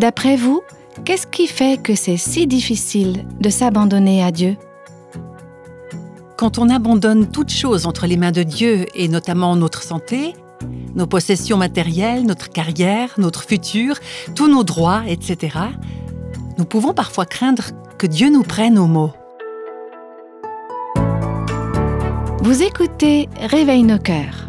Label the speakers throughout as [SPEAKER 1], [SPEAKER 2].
[SPEAKER 1] D'après vous, qu'est-ce qui fait que c'est si difficile de s'abandonner à Dieu?
[SPEAKER 2] Quand on abandonne toute chose entre les mains de Dieu, et notamment notre santé, nos possessions matérielles, notre carrière, notre futur, tous nos droits, etc., nous pouvons parfois craindre que Dieu nous prenne au mot.
[SPEAKER 1] Vous écoutez Réveille nos cœurs.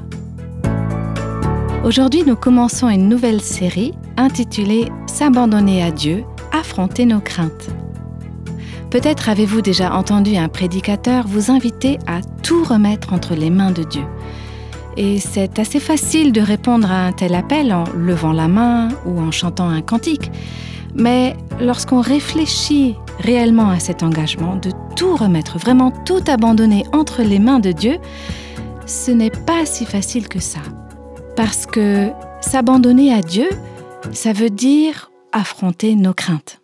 [SPEAKER 1] Aujourd'hui, nous commençons une nouvelle série intitulée S'abandonner à Dieu, affronter nos craintes. Peut-être avez-vous déjà entendu un prédicateur vous inviter à tout remettre entre les mains de Dieu. Et c'est assez facile de répondre à un tel appel en levant la main ou en chantant un cantique. Mais lorsqu'on réfléchit réellement à cet engagement de tout remettre, vraiment tout abandonner entre les mains de Dieu, ce n'est pas si facile que ça. Parce que s'abandonner à Dieu, ça veut dire affronter nos craintes.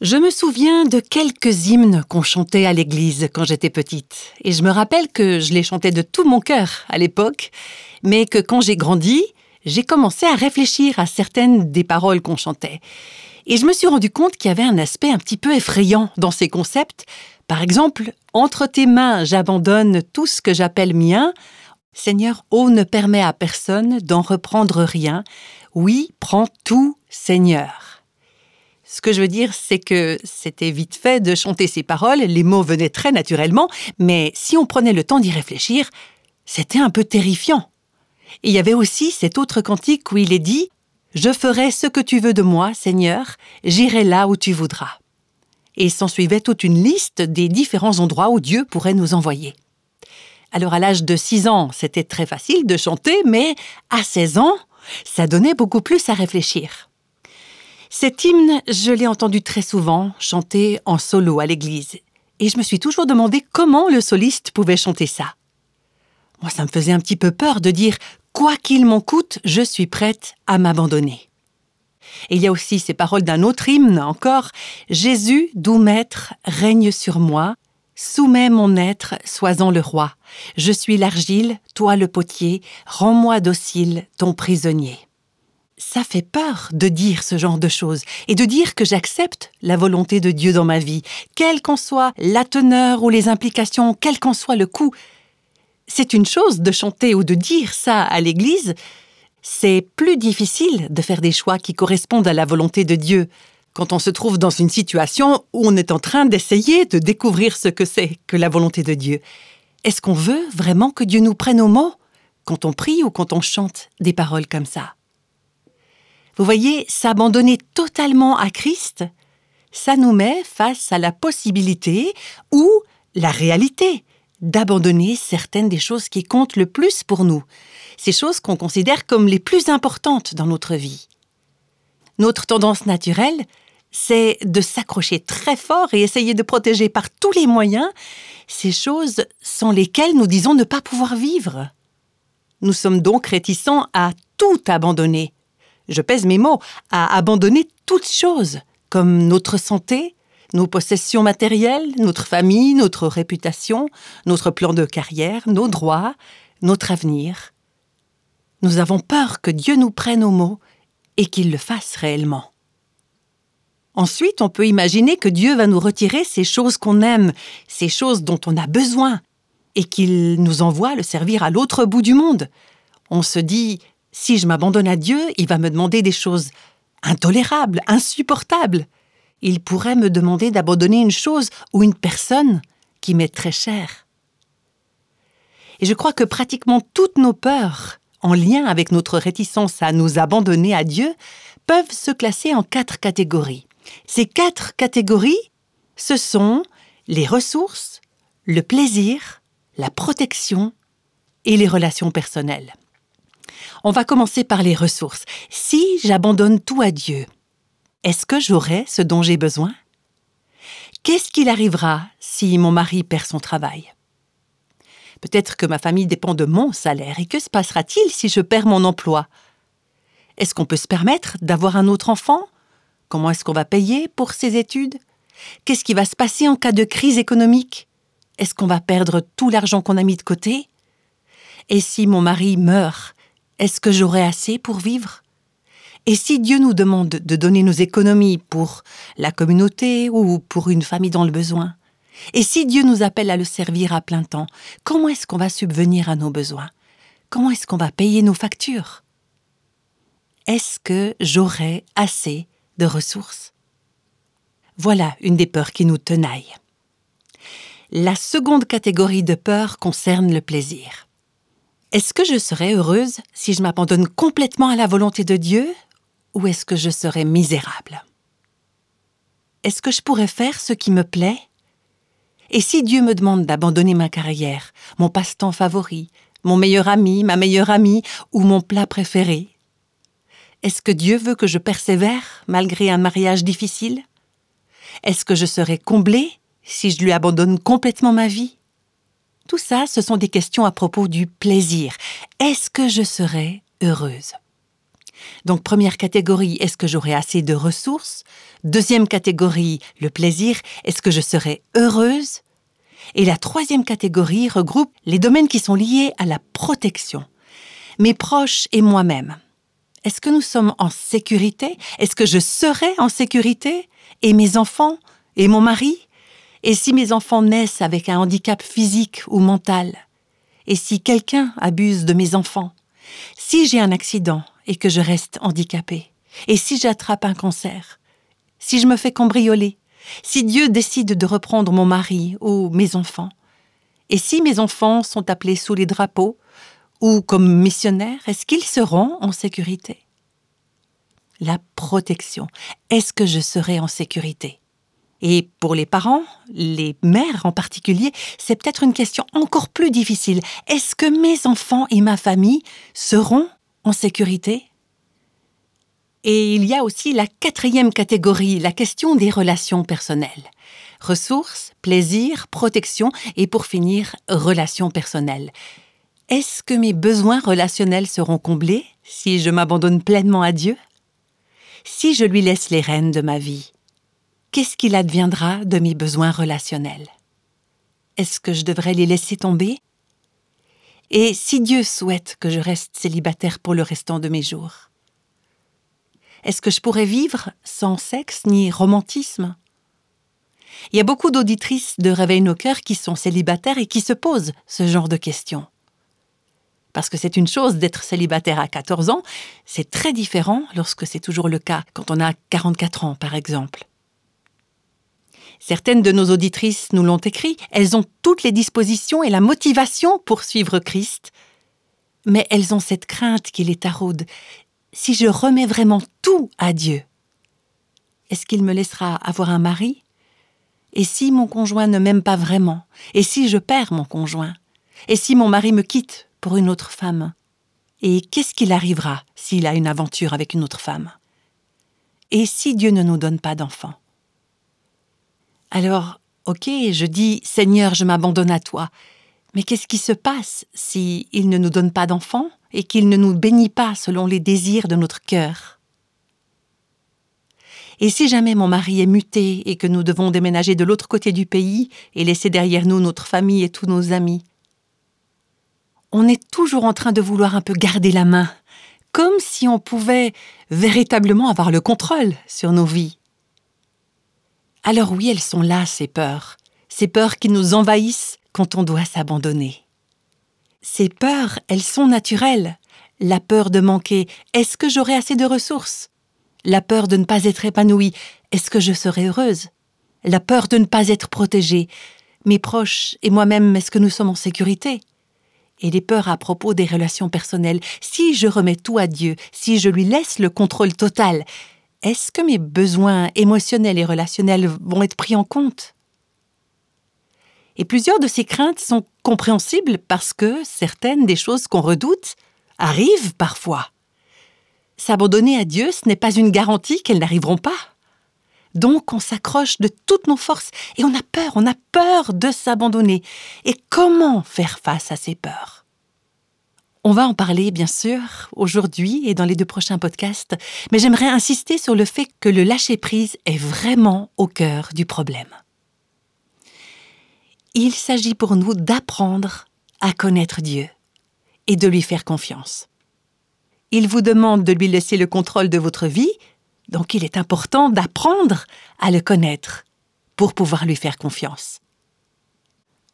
[SPEAKER 2] Je me souviens de quelques hymnes qu'on chantait à l'église quand j'étais petite, et je me rappelle que je les chantais de tout mon cœur à l'époque, mais que quand j'ai grandi, j'ai commencé à réfléchir à certaines des paroles qu'on chantait. Et je me suis rendu compte qu'il y avait un aspect un petit peu effrayant dans ces concepts. Par exemple, entre tes mains, j'abandonne tout ce que j'appelle mien. Seigneur, ô ne permet à personne d'en reprendre rien. Oui, prends tout, Seigneur. Ce que je veux dire, c'est que c'était vite fait de chanter ces paroles, les mots venaient très naturellement, mais si on prenait le temps d'y réfléchir, c'était un peu terrifiant. Et il y avait aussi cet autre cantique où il est dit Je ferai ce que tu veux de moi, Seigneur, j'irai là où tu voudras. Et s'ensuivait toute une liste des différents endroits où Dieu pourrait nous envoyer. Alors à l'âge de 6 ans, c'était très facile de chanter, mais à 16 ans, ça donnait beaucoup plus à réfléchir. Cet hymne, je l'ai entendu très souvent chanter en solo à l'église, et je me suis toujours demandé comment le soliste pouvait chanter ça. Moi, ça me faisait un petit peu peur de dire Quoi qu'il m'en coûte, je suis prête à m'abandonner. Il y a aussi ces paroles d'un autre hymne encore Jésus, doux maître, règne sur moi, soumets mon être, sois-en le roi. Je suis l'argile, toi le potier, rends-moi docile, ton prisonnier. Ça fait peur de dire ce genre de choses et de dire que j'accepte la volonté de Dieu dans ma vie, quelle qu'en soit la teneur ou les implications, quel qu'en soit le coût. C'est une chose de chanter ou de dire ça à l'Église, c'est plus difficile de faire des choix qui correspondent à la volonté de Dieu quand on se trouve dans une situation où on est en train d'essayer de découvrir ce que c'est que la volonté de Dieu. Est-ce qu'on veut vraiment que Dieu nous prenne au mot quand on prie ou quand on chante des paroles comme ça? Vous voyez, s'abandonner totalement à Christ, ça nous met face à la possibilité ou la réalité d'abandonner certaines des choses qui comptent le plus pour nous, ces choses qu'on considère comme les plus importantes dans notre vie. Notre tendance naturelle, c'est de s'accrocher très fort et essayer de protéger par tous les moyens ces choses sans lesquelles nous disons ne pas pouvoir vivre. Nous sommes donc réticents à tout abandonner. Je pèse mes mots, à abandonner toutes choses, comme notre santé, nos possessions matérielles, notre famille, notre réputation, notre plan de carrière, nos droits, notre avenir. Nous avons peur que Dieu nous prenne au mot et qu'il le fasse réellement. Ensuite, on peut imaginer que Dieu va nous retirer ces choses qu'on aime, ces choses dont on a besoin, et qu'il nous envoie le servir à l'autre bout du monde. On se dit, si je m'abandonne à Dieu, il va me demander des choses intolérables, insupportables. Il pourrait me demander d'abandonner une chose ou une personne qui m'est très chère. Et je crois que pratiquement toutes nos peurs, en lien avec notre réticence à nous abandonner à Dieu, peuvent se classer en quatre catégories. Ces quatre catégories, ce sont les ressources, le plaisir, la protection et les relations personnelles. On va commencer par les ressources. Si j'abandonne tout à Dieu, est-ce que j'aurai ce dont j'ai besoin? Qu'est-ce qu'il arrivera si mon mari perd son travail? Peut-être que ma famille dépend de mon salaire, et que se passera-t-il si je perds mon emploi? Est-ce qu'on peut se permettre d'avoir un autre enfant? Comment est-ce qu'on va payer pour ses études? Qu'est-ce qui va se passer en cas de crise économique? Est-ce qu'on va perdre tout l'argent qu'on a mis de côté? Et si mon mari meurt, est-ce que j'aurai assez pour vivre? Et si Dieu nous demande de donner nos économies pour la communauté ou pour une famille dans le besoin? Et si Dieu nous appelle à le servir à plein temps, comment est-ce qu'on va subvenir à nos besoins? Comment est-ce qu'on va payer nos factures? Est-ce que j'aurai assez de ressources Voilà une des peurs qui nous tenaille. La seconde catégorie de peur concerne le plaisir. Est-ce que je serai heureuse si je m'abandonne complètement à la volonté de Dieu ou est-ce que je serai misérable? Est-ce que je pourrais faire ce qui me plaît? Et si Dieu me demande d'abandonner ma carrière, mon passe-temps favori, mon meilleur ami, ma meilleure amie ou mon plat préféré Est-ce que Dieu veut que je persévère malgré un mariage difficile? Est-ce que je serai comblée si je lui abandonne complètement ma vie? Tout ça, ce sont des questions à propos du plaisir. Est-ce que je serai heureuse? Donc première catégorie, est-ce que j'aurai assez de ressources? Deuxième catégorie, le plaisir, est-ce que je serai heureuse? Et la troisième catégorie regroupe les domaines qui sont liés à la protection. Mes proches et moi-même. Est-ce que nous sommes en sécurité? Est-ce que je serai en sécurité? Et mes enfants? Et mon mari? Et si mes enfants naissent avec un handicap physique ou mental? Et si quelqu'un abuse de mes enfants? Si j'ai un accident et que je reste handicapée? Et si j'attrape un cancer? Si je me fais cambrioler? Si Dieu décide de reprendre mon mari ou mes enfants? Et si mes enfants sont appelés sous les drapeaux ou comme missionnaires, est-ce qu'ils seront en sécurité? La protection. Est-ce que je serai en sécurité? Et pour les parents, les mères en particulier, c'est peut-être une question encore plus difficile. Est-ce que mes enfants et ma famille seront en sécurité? Et il y a aussi la quatrième catégorie, la question des relations personnelles. Ressources, plaisir, protection et pour finir, relations personnelles. Est-ce que mes besoins relationnels seront comblés si je m'abandonne pleinement à Dieu? Si je lui laisse les rênes de ma vie, qu'est-ce qu'il adviendra de mes besoins relationnels? Est-ce que je devrais les laisser tomber? Et si Dieu souhaite que je reste célibataire pour le restant de mes jours Est-ce que je pourrais vivre sans sexe ni romantisme? Il y a beaucoup d'auditrices de Réveil nos cœurs qui sont célibataires et qui se posent ce genre de questions. Parce que c'est une chose d'être célibataire à 14 ans, c'est très différent lorsque c'est toujours le cas quand on a 44 ans, par exemple. Certaines de nos auditrices nous l'ont écrit, elles ont toutes les dispositions et la motivation pour suivre Christ, mais elles ont cette crainte qui les taraude. Si je remets vraiment tout à Dieu, est-ce qu'il me laissera avoir un mari? Et si mon conjoint ne m'aime pas vraiment? Et si je perds mon conjoint? Et si mon mari me quitte? Pour une autre femme. Et qu'est-ce qu'il arrivera s'il a une aventure avec une autre femme? Et si Dieu ne nous donne pas d'enfants? Alors, ok, je dis Seigneur, je m'abandonne à toi. Mais qu'est-ce qui se passe si ne nous donne pas d'enfants et qu'il ne nous bénit pas selon les désirs de notre cœur? Et si jamais mon mari est muté et que nous devons déménager de l'autre côté du pays et laisser derrière nous notre famille et tous nos amis On est toujours en train de vouloir un peu garder la main, comme si on pouvait véritablement avoir le contrôle sur nos vies. Alors oui, elles sont là, ces peurs, ces peurs qui nous envahissent quand on doit s'abandonner. Ces peurs, elles sont naturelles. La peur de manquer, est-ce que j'aurai assez de ressources? La peur de ne pas être épanouie, est-ce que je serai heureuse? La peur de ne pas être protégée, mes proches et moi-même, est-ce que nous sommes en sécurité? Et les peurs à propos des relations personnelles. Si je remets tout à Dieu, si je lui laisse le contrôle total, est-ce que mes besoins émotionnels et relationnels vont être pris en compte? Et plusieurs de ces craintes sont compréhensibles parce que certaines des choses qu'on redoute arrivent parfois. S'abandonner à Dieu, ce n'est pas une garantie qu'elles n'arriveront pas. Donc on s'accroche de toutes nos forces et on a peur, on a peur de s'abandonner. Et comment faire face à ces peurs? On va en parler, bien sûr, aujourd'hui et dans les deux prochains podcasts, mais j'aimerais insister sur le fait que le lâcher-prise est vraiment au cœur du problème. Il s'agit pour nous d'apprendre à connaître Dieu et de lui faire confiance. Il vous demande de lui laisser le contrôle de votre vie, donc il est important d'apprendre à le connaître pour pouvoir lui faire confiance.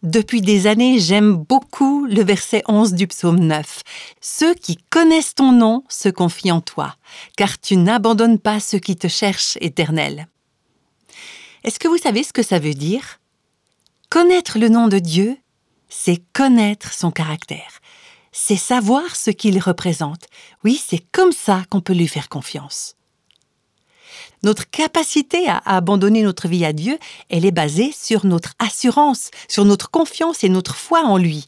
[SPEAKER 2] Depuis des années, j'aime beaucoup le verset 11 du psaume 9. Ceux qui connaissent ton nom se confient en toi, car tu n'abandonnes pas ceux qui te cherchent, éternel. Est-ce que vous savez ce que ça veut dire? Connaître le nom de Dieu, c'est connaître son caractère. C'est savoir ce qu'il représente. Oui, c'est comme ça qu'on peut lui faire confiance. Notre capacité à abandonner notre vie à Dieu, elle est basée sur notre assurance, sur notre confiance et notre foi en lui.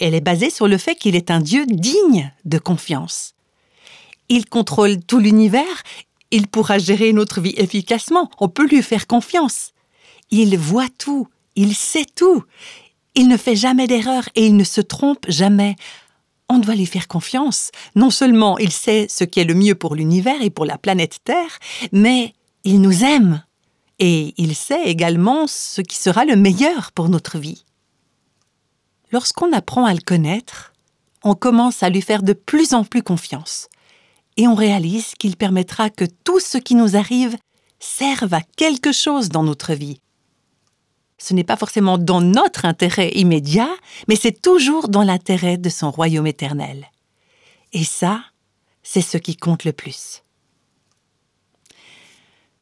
[SPEAKER 2] Elle est basée sur le fait qu'il est un Dieu digne de confiance. Il contrôle tout l'univers, il pourra gérer notre vie efficacement, on peut lui faire confiance. Il voit tout, il sait tout, il ne fait jamais d'erreur et il ne se trompe jamais on doit lui faire confiance. Non seulement il sait ce qui est le mieux pour l'univers et pour la planète Terre, mais il nous aime. Et il sait également ce qui sera le meilleur pour notre vie. Lorsqu'on apprend à le connaître, on commence à lui faire de plus en plus confiance. Et on réalise qu'il permettra que tout ce qui nous arrive serve à quelque chose dans notre vie, ce n'est pas forcément dans notre intérêt immédiat, mais c'est toujours dans l'intérêt de son royaume éternel. Et ça, c'est ce qui compte le plus.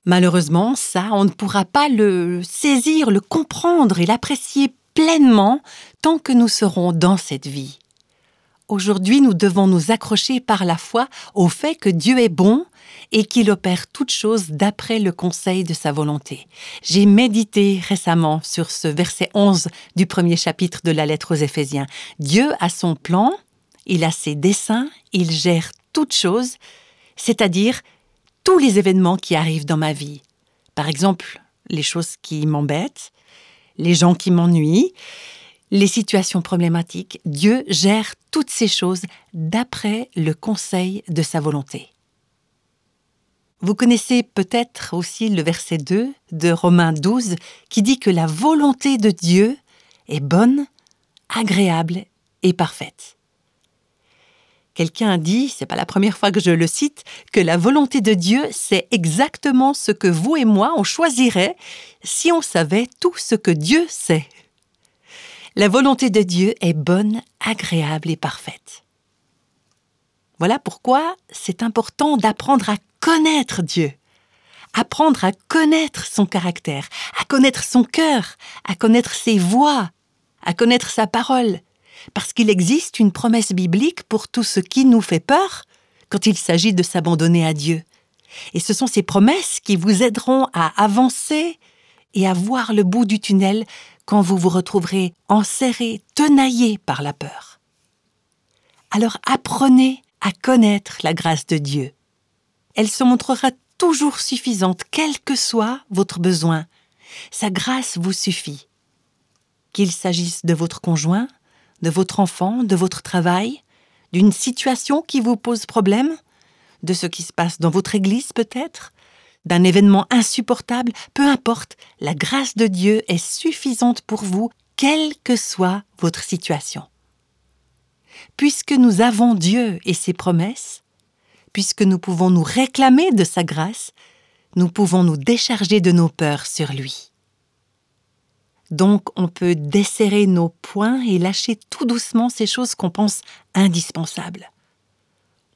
[SPEAKER 2] Malheureusement, ça, on ne pourra pas le saisir, le comprendre et l'apprécier pleinement tant que nous serons dans cette vie. Aujourd'hui, nous devons nous accrocher par la foi au fait que Dieu est bon et qu'il opère toutes choses d'après le conseil de sa volonté. J'ai médité récemment sur ce verset 11 du premier chapitre de la lettre aux Éphésiens. Dieu a son plan, il a ses desseins, il gère toutes choses, c'est-à-dire tous les événements qui arrivent dans ma vie. Par exemple, les choses qui m'embêtent, les gens qui m'ennuient, les situations problématiques, Dieu gère toutes ces choses d'après le conseil de sa volonté. Vous connaissez peut-être aussi le verset 2 de Romains 12 qui dit que la volonté de Dieu est bonne, agréable et parfaite. Quelqu'un dit, c'est pas la première fois que je le cite, que la volonté de Dieu, c'est exactement ce que vous et moi on choisirait si on savait tout ce que Dieu sait. La volonté de Dieu est bonne, agréable et parfaite. Voilà pourquoi c'est important d'apprendre à connaître Dieu, apprendre à connaître son caractère, à connaître son cœur, à connaître ses voix, à connaître sa parole, parce qu'il existe une promesse biblique pour tout ce qui nous fait peur quand il s'agit de s'abandonner à Dieu. Et ce sont ces promesses qui vous aideront à avancer et à voir le bout du tunnel quand vous vous retrouverez enserré, tenaillé par la peur. Alors apprenez à connaître la grâce de Dieu. Elle se montrera toujours suffisante, quel que soit votre besoin. Sa grâce vous suffit. Qu'il s'agisse de votre conjoint, de votre enfant, de votre travail, d'une situation qui vous pose problème, de ce qui se passe dans votre église peut-être, d'un événement insupportable, peu importe, la grâce de Dieu est suffisante pour vous, quelle que soit votre situation. Puisque nous avons Dieu et ses promesses, puisque nous pouvons nous réclamer de sa grâce, nous pouvons nous décharger de nos peurs sur lui. Donc on peut desserrer nos poings et lâcher tout doucement ces choses qu'on pense indispensables.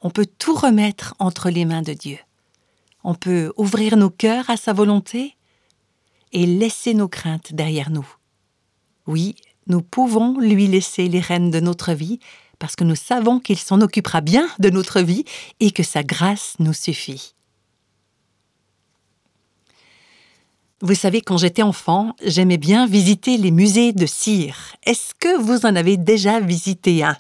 [SPEAKER 2] On peut tout remettre entre les mains de Dieu on peut ouvrir nos cœurs à sa volonté et laisser nos craintes derrière nous. Oui, nous pouvons lui laisser les rênes de notre vie parce que nous savons qu'il s'en occupera bien de notre vie et que sa grâce nous suffit. Vous savez, quand j'étais enfant, j'aimais bien visiter les musées de cire. Est-ce que vous en avez déjà visité un?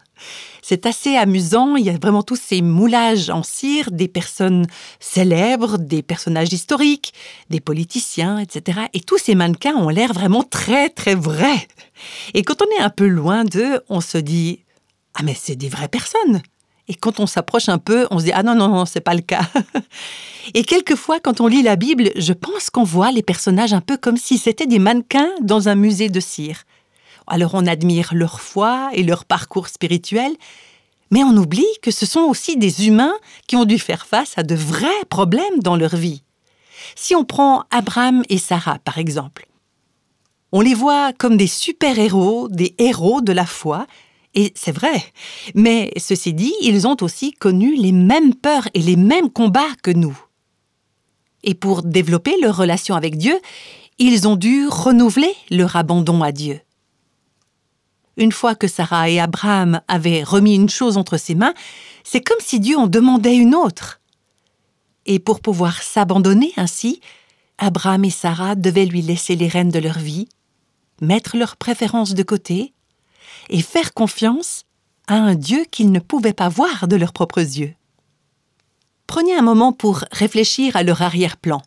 [SPEAKER 2] C'est assez amusant, il y a vraiment tous ces moulages en cire, des personnes célèbres, des personnages historiques, des politiciens, etc. Et tous ces mannequins ont l'air vraiment très très vrais. Et quand on est un peu loin d'eux, on se dit Ah mais c'est des vraies personnes et quand on s'approche un peu, on se dit ah non non non, c'est pas le cas. et quelquefois quand on lit la Bible, je pense qu'on voit les personnages un peu comme si c'était des mannequins dans un musée de cire. Alors on admire leur foi et leur parcours spirituel, Mais on oublie que ce sont aussi des humains qui ont dû faire face à de vrais problèmes dans leur vie. Si on prend Abraham et Sarah, par exemple, on les voit comme des super-héros, des héros de la foi, et c'est vrai. Mais ceci dit, ils ont aussi connu les mêmes peurs et les mêmes combats que nous. Et pour développer leur relation avec Dieu, ils ont dû renouveler leur abandon à Dieu. Une fois que Sarah et Abraham avaient remis une chose entre ses mains, c'est comme si Dieu en demandait une autre. Et pour pouvoir s'abandonner ainsi, Abraham et Sarah devaient lui laisser les rênes de leur vie, mettre leurs préférences de côté et faire confiance à un Dieu qu'ils ne pouvaient pas voir de leurs propres yeux. Prenez un moment pour réfléchir à leur arrière-plan.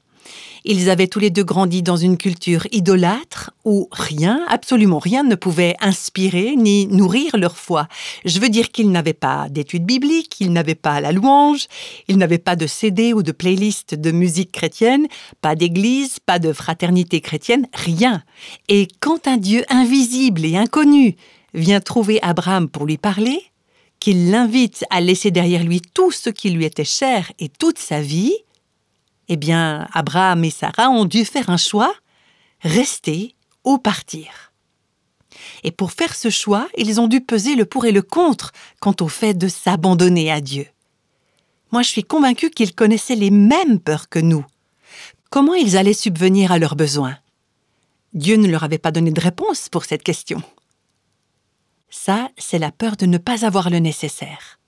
[SPEAKER 2] Ils avaient tous les deux grandi dans une culture idolâtre où rien, absolument rien, ne pouvait inspirer ni nourrir leur foi. Je veux dire qu'ils n'avaient pas d'études bibliques, ils n'avaient pas la louange, ils n'avaient pas de CD ou de playlist de musique chrétienne, pas d'église, pas de fraternité chrétienne, rien. Et quand un Dieu invisible et inconnu vient trouver Abraham pour lui parler, qu'il l'invite à laisser derrière lui tout ce qui lui était cher et toute sa vie, eh bien, Abraham et Sarah ont dû faire un choix, rester ou partir. Et pour faire ce choix, ils ont dû peser le pour et le contre quant au fait de s'abandonner à Dieu. Moi, je suis convaincue qu'ils connaissaient les mêmes peurs que nous. Comment ils allaient subvenir à leurs besoins? Dieu ne leur avait pas donné de réponse pour cette question. Ça, c'est la peur de ne pas avoir le nécessaire.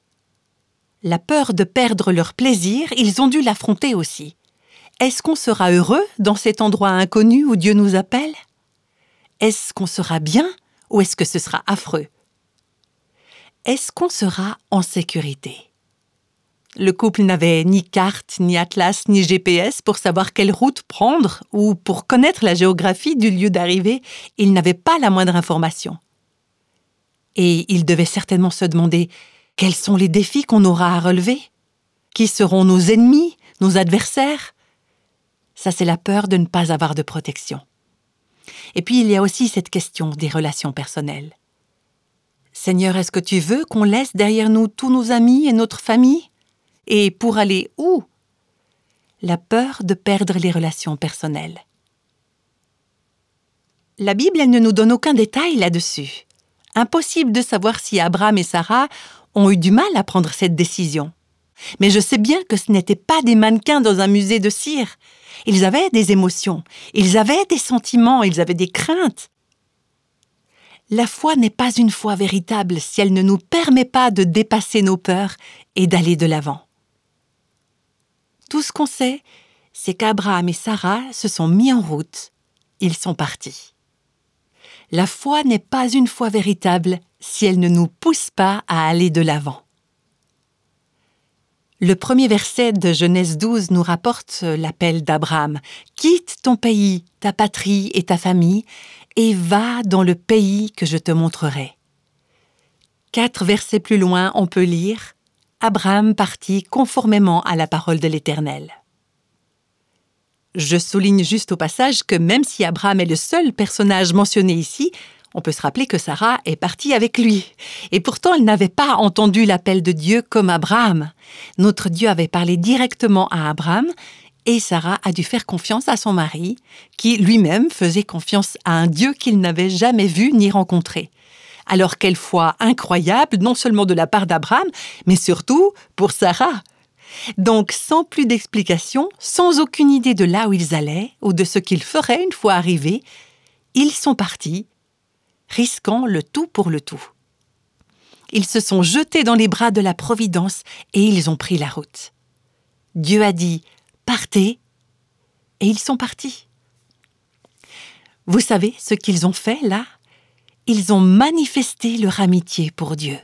[SPEAKER 2] La peur de perdre leur plaisir, ils ont dû l'affronter aussi. Est-ce qu'on sera heureux dans cet endroit inconnu où Dieu nous appelle? Est-ce qu'on sera bien ou est-ce que ce sera affreux? Est-ce qu'on sera en sécurité? Le couple n'avait ni carte, ni atlas, ni GPS pour savoir quelle route prendre ou pour connaître la géographie du lieu d'arrivée. Ils n'avaient pas la moindre information. Et ils devaient certainement se demander quels sont les défis qu'on aura à relever? Qui seront nos ennemis, nos adversaires? Ça, c'est la peur de ne pas avoir de protection. Et puis, il y a aussi cette question des relations personnelles. Seigneur, est-ce que tu veux qu'on laisse derrière nous tous nos amis et notre famille? Et pour aller où? La peur de perdre les relations personnelles. La Bible, elle ne nous donne aucun détail là-dessus. Impossible de savoir si Abraham et Sarah ont eu du mal à prendre cette décision. Mais je sais bien que ce n'étaient pas des mannequins dans un musée de cire. Ils avaient des émotions, ils avaient des sentiments, ils avaient des craintes. La foi n'est pas une foi véritable si elle ne nous permet pas de dépasser nos peurs et d'aller de l'avant. Tout ce qu'on sait, c'est qu'Abraham et Sarah se sont mis en route. Ils sont partis. La foi n'est pas une foi véritable si elle ne nous pousse pas à aller de l'avant. Le premier verset de Genèse 12 nous rapporte l'appel d'Abraham. Quitte ton pays, ta patrie et ta famille, et va dans le pays que je te montrerai. Quatre versets plus loin, on peut lire Abraham partit conformément à la parole de l'Éternel. Je souligne juste au passage que même si Abraham est le seul personnage mentionné ici, on peut se rappeler que Sarah est partie avec lui. Et pourtant, elle n'avait pas entendu l'appel de Dieu comme Abraham. Notre Dieu avait parlé directement à Abraham et Sarah a dû faire confiance à son mari, qui lui-même faisait confiance à un Dieu qu'il n'avait jamais vu ni rencontré. Alors quelle foi incroyable, non seulement de la part d'Abraham, mais surtout pour Sarah. Donc sans plus d'explications, sans aucune idée de là où ils allaient ou de ce qu'ils feraient une fois arrivés, ils sont partis risquant le tout pour le tout. Ils se sont jetés dans les bras de la Providence et ils ont pris la route. Dieu a dit Partez et ils sont partis. Vous savez ce qu'ils ont fait là? Ils ont manifesté leur amitié pour Dieu.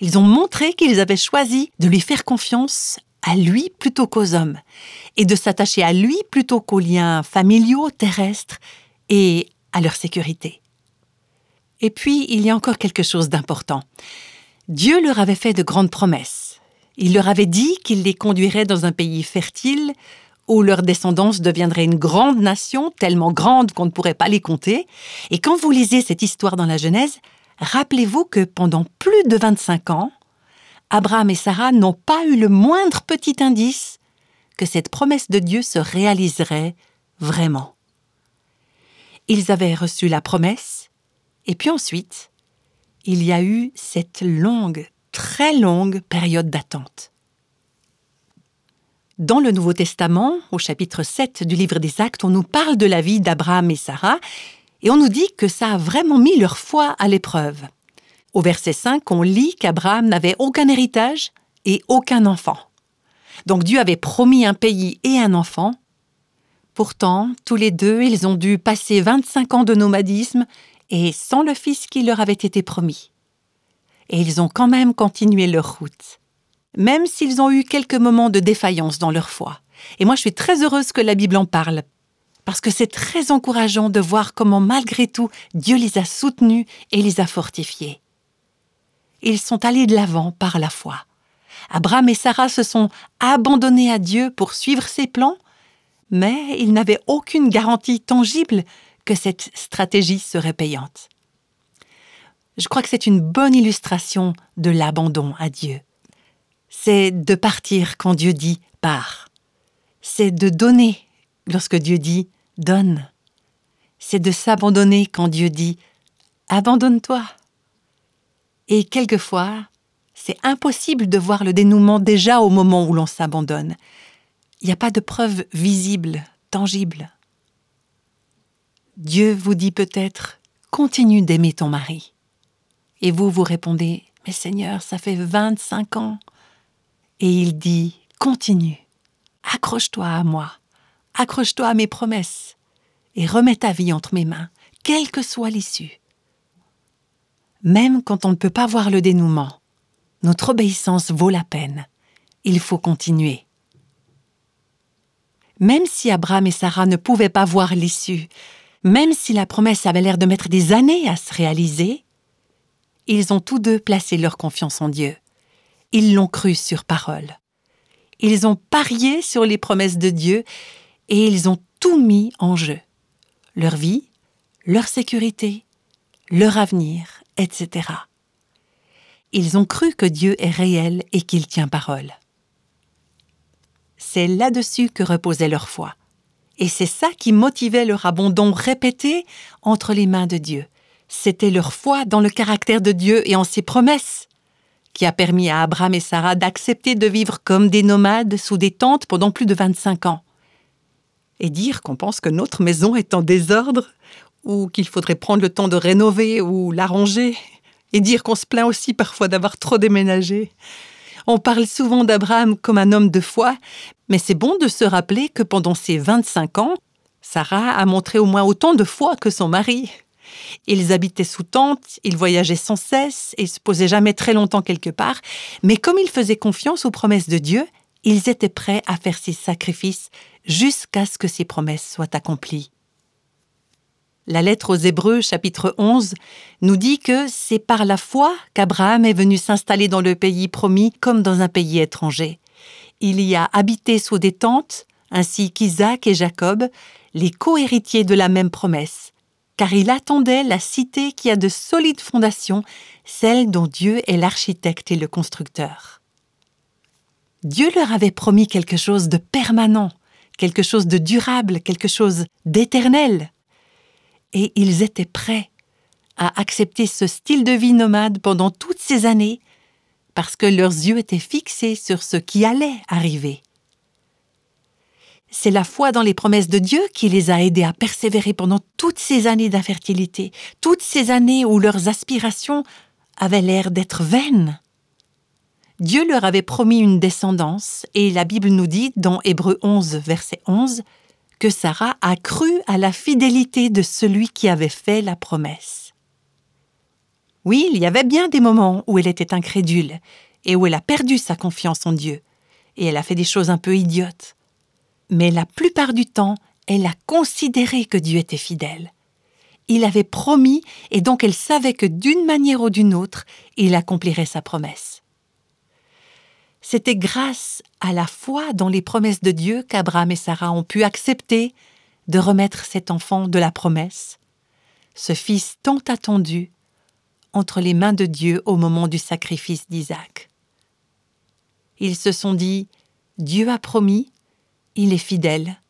[SPEAKER 2] Ils ont montré qu'ils avaient choisi de lui faire confiance à lui plutôt qu'aux hommes, et de s'attacher à lui plutôt qu'aux liens familiaux, terrestres et à leur sécurité. Et puis, il y a encore quelque chose d'important. Dieu leur avait fait de grandes promesses. Il leur avait dit qu'il les conduirait dans un pays fertile, où leur descendance deviendrait une grande nation, tellement grande qu'on ne pourrait pas les compter. Et quand vous lisez cette histoire dans la Genèse, rappelez-vous que pendant plus de 25 ans, Abraham et Sarah n'ont pas eu le moindre petit indice que cette promesse de Dieu se réaliserait vraiment. Ils avaient reçu la promesse, et puis ensuite, il y a eu cette longue, très longue période d'attente. Dans le Nouveau Testament, au chapitre 7 du livre des Actes, on nous parle de la vie d'Abraham et Sarah, et on nous dit que ça a vraiment mis leur foi à l'épreuve. Au verset 5, on lit qu'Abraham n'avait aucun héritage et aucun enfant. Donc Dieu avait promis un pays et un enfant. Pourtant, tous les deux, ils ont dû passer 25 ans de nomadisme et sans le fils qui leur avait été promis. Et ils ont quand même continué leur route, même s'ils ont eu quelques moments de défaillance dans leur foi. Et moi, je suis très heureuse que la Bible en parle, parce que c'est très encourageant de voir comment malgré tout Dieu les a soutenus et les a fortifiés. Ils sont allés de l'avant par la foi. Abraham et Sarah se sont abandonnés à Dieu pour suivre ses plans, mais ils n'avaient aucune garantie tangible que cette stratégie serait payante. Je crois que c'est une bonne illustration de l'abandon à Dieu. C'est de partir quand Dieu dit pars. C'est de donner lorsque Dieu dit donne. C'est de s'abandonner quand Dieu dit abandonne-toi. Et quelquefois, c'est impossible de voir le dénouement déjà au moment où l'on s'abandonne. Il n'y a pas de preuve visible, tangible. Dieu vous dit peut-être Continue d'aimer ton mari. Et vous vous répondez Mais Seigneur, ça fait 25 ans. Et il dit Continue, accroche-toi à moi, accroche-toi à mes promesses, et remets ta vie entre mes mains, quelle que soit l'issue. Même quand on ne peut pas voir le dénouement, notre obéissance vaut la peine. Il faut continuer. Même si Abraham et Sarah ne pouvaient pas voir l'issue, même si la promesse avait l'air de mettre des années à se réaliser, ils ont tous deux placé leur confiance en Dieu. Ils l'ont cru sur parole. Ils ont parié sur les promesses de Dieu et ils ont tout mis en jeu. Leur vie, leur sécurité, leur avenir, etc. Ils ont cru que Dieu est réel et qu'il tient parole. C'est là-dessus que reposait leur foi. Et c'est ça qui motivait leur abandon répété entre les mains de Dieu. C'était leur foi dans le caractère de Dieu et en ses promesses qui a permis à Abraham et Sarah d'accepter de vivre comme des nomades sous des tentes pendant plus de 25 ans. Et dire qu'on pense que notre maison est en désordre, ou qu'il faudrait prendre le temps de rénover ou l'arranger, et dire qu'on se plaint aussi parfois d'avoir trop déménagé. On parle souvent d'Abraham comme un homme de foi, mais c'est bon de se rappeler que pendant ces 25 ans, Sarah a montré au moins autant de foi que son mari. Ils habitaient sous tente, ils voyageaient sans cesse et se posaient jamais très longtemps quelque part, mais comme ils faisaient confiance aux promesses de Dieu, ils étaient prêts à faire ces sacrifices jusqu'à ce que ces promesses soient accomplies. La lettre aux Hébreux chapitre 11 nous dit que c'est par la foi qu'Abraham est venu s'installer dans le pays promis comme dans un pays étranger. Il y a habité sous des tentes, ainsi qu'Isaac et Jacob, les co-héritiers de la même promesse, car il attendait la cité qui a de solides fondations, celle dont Dieu est l'architecte et le constructeur. Dieu leur avait promis quelque chose de permanent, quelque chose de durable, quelque chose d'éternel et ils étaient prêts à accepter ce style de vie nomade pendant toutes ces années parce que leurs yeux étaient fixés sur ce qui allait arriver. C'est la foi dans les promesses de Dieu qui les a aidés à persévérer pendant toutes ces années d'infertilité, toutes ces années où leurs aspirations avaient l'air d'être vaines. Dieu leur avait promis une descendance, et la Bible nous dit dans Hébreu 11, verset 11, que Sarah a cru à la fidélité de celui qui avait fait la promesse. Oui, il y avait bien des moments où elle était incrédule et où elle a perdu sa confiance en Dieu, et elle a fait des choses un peu idiotes. Mais la plupart du temps, elle a considéré que Dieu était fidèle. Il avait promis, et donc elle savait que d'une manière ou d'une autre, il accomplirait sa promesse. C'était grâce à la foi dans les promesses de Dieu qu'Abraham et Sarah ont pu accepter de remettre cet enfant de la promesse, ce fils tant attendu, entre les mains de Dieu au moment du sacrifice d'Isaac. Ils se sont dit Dieu a promis, il est fidèle,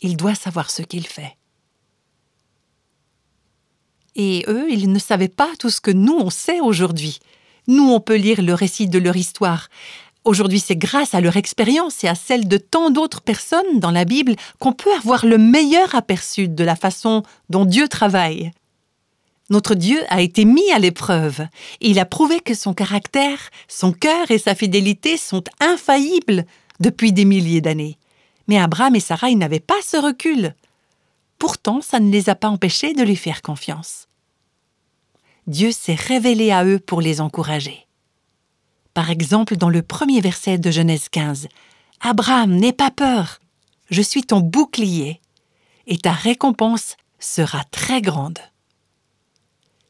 [SPEAKER 2] il doit savoir ce qu'il fait. Et eux, ils ne savaient pas tout ce que nous, on sait aujourd'hui. Nous, on peut lire le récit de leur histoire. Aujourd'hui, c'est grâce à leur expérience et à celle de tant d'autres personnes dans la Bible qu'on peut avoir le meilleur aperçu de la façon dont Dieu travaille. Notre Dieu a été mis à l'épreuve. Il a prouvé que son caractère, son cœur et sa fidélité sont infaillibles depuis des milliers d'années. Mais Abraham et Sarah, n'avaient pas ce recul. Pourtant, ça ne les a pas empêchés de lui faire confiance. Dieu s'est révélé à eux pour les encourager. Par exemple, dans le premier verset de Genèse 15, Abraham, n'aie pas peur, je suis ton bouclier, et ta récompense sera très grande.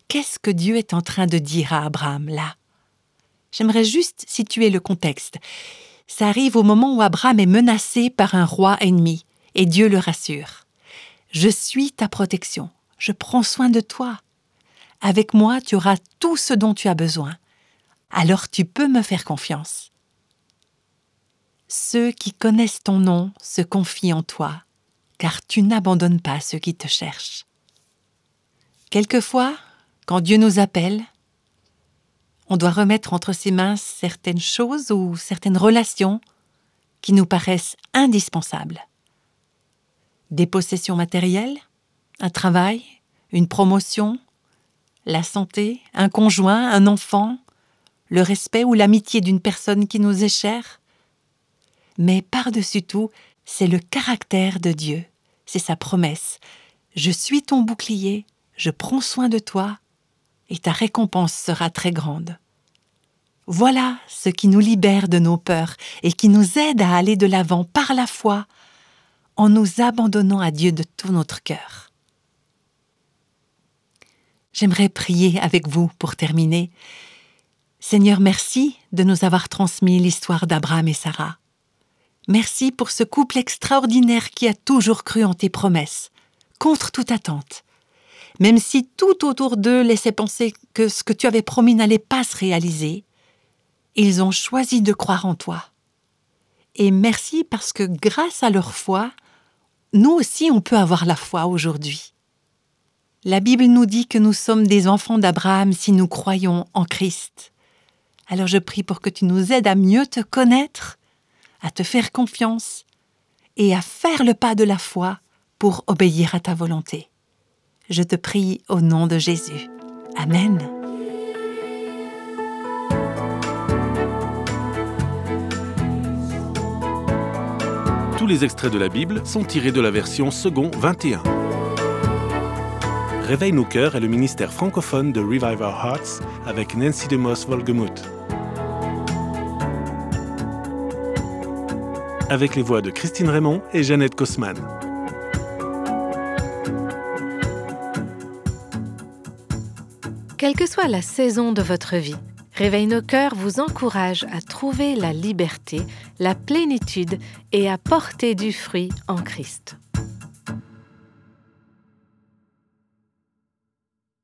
[SPEAKER 2] Qu'est-ce que Dieu est en train de dire à Abraham là? J'aimerais juste situer le contexte. Ça arrive au moment où Abraham est menacé par un roi ennemi, et Dieu le rassure. Je suis ta protection, je prends soin de toi. Avec moi, tu auras tout ce dont tu as besoin. Alors tu peux me faire confiance. Ceux qui connaissent ton nom se confient en toi, car tu n'abandonnes pas ceux qui te cherchent. Quelquefois, quand Dieu nous appelle, on doit remettre entre ses mains certaines choses ou certaines relations qui nous paraissent indispensables. Des possessions matérielles, un travail, une promotion, la santé, un conjoint, un enfant, le respect ou l'amitié d'une personne qui nous est chère. Mais par-dessus tout, c'est le caractère de Dieu, c'est sa promesse. Je suis ton bouclier, je prends soin de toi, et ta récompense sera très grande. Voilà ce qui nous libère de nos peurs et qui nous aide à aller de l'avant par la foi, en nous abandonnant à Dieu de tout notre cœur. J'aimerais prier avec vous pour terminer. Seigneur, merci de nous avoir transmis l'histoire d'Abraham et Sarah. Merci pour ce couple extraordinaire qui a toujours cru en tes promesses, contre toute attente même si tout autour d'eux laissait penser que ce que tu avais promis n'allait pas se réaliser, ils ont choisi de croire en toi. Et merci parce que grâce à leur foi, nous aussi on peut avoir la foi aujourd'hui. La Bible nous dit que nous sommes des enfants d'Abraham si nous croyons en Christ. Alors je prie pour que tu nous aides à mieux te connaître, à te faire confiance et à faire le pas de la foi pour obéir à ta volonté. Je te prie au nom de Jésus. Amen.
[SPEAKER 3] Tous les extraits de la Bible sont tirés de la version second 21. Réveille nos cœurs est le ministère francophone de Revive Our Hearts avec Nancy DeMoss Volgemuth. Avec les voix de Christine Raymond et Jeannette Kosman.
[SPEAKER 1] Quelle que soit la saison de votre vie, Réveille nos cœurs vous encourage à trouver la liberté, la plénitude et à porter du fruit en Christ.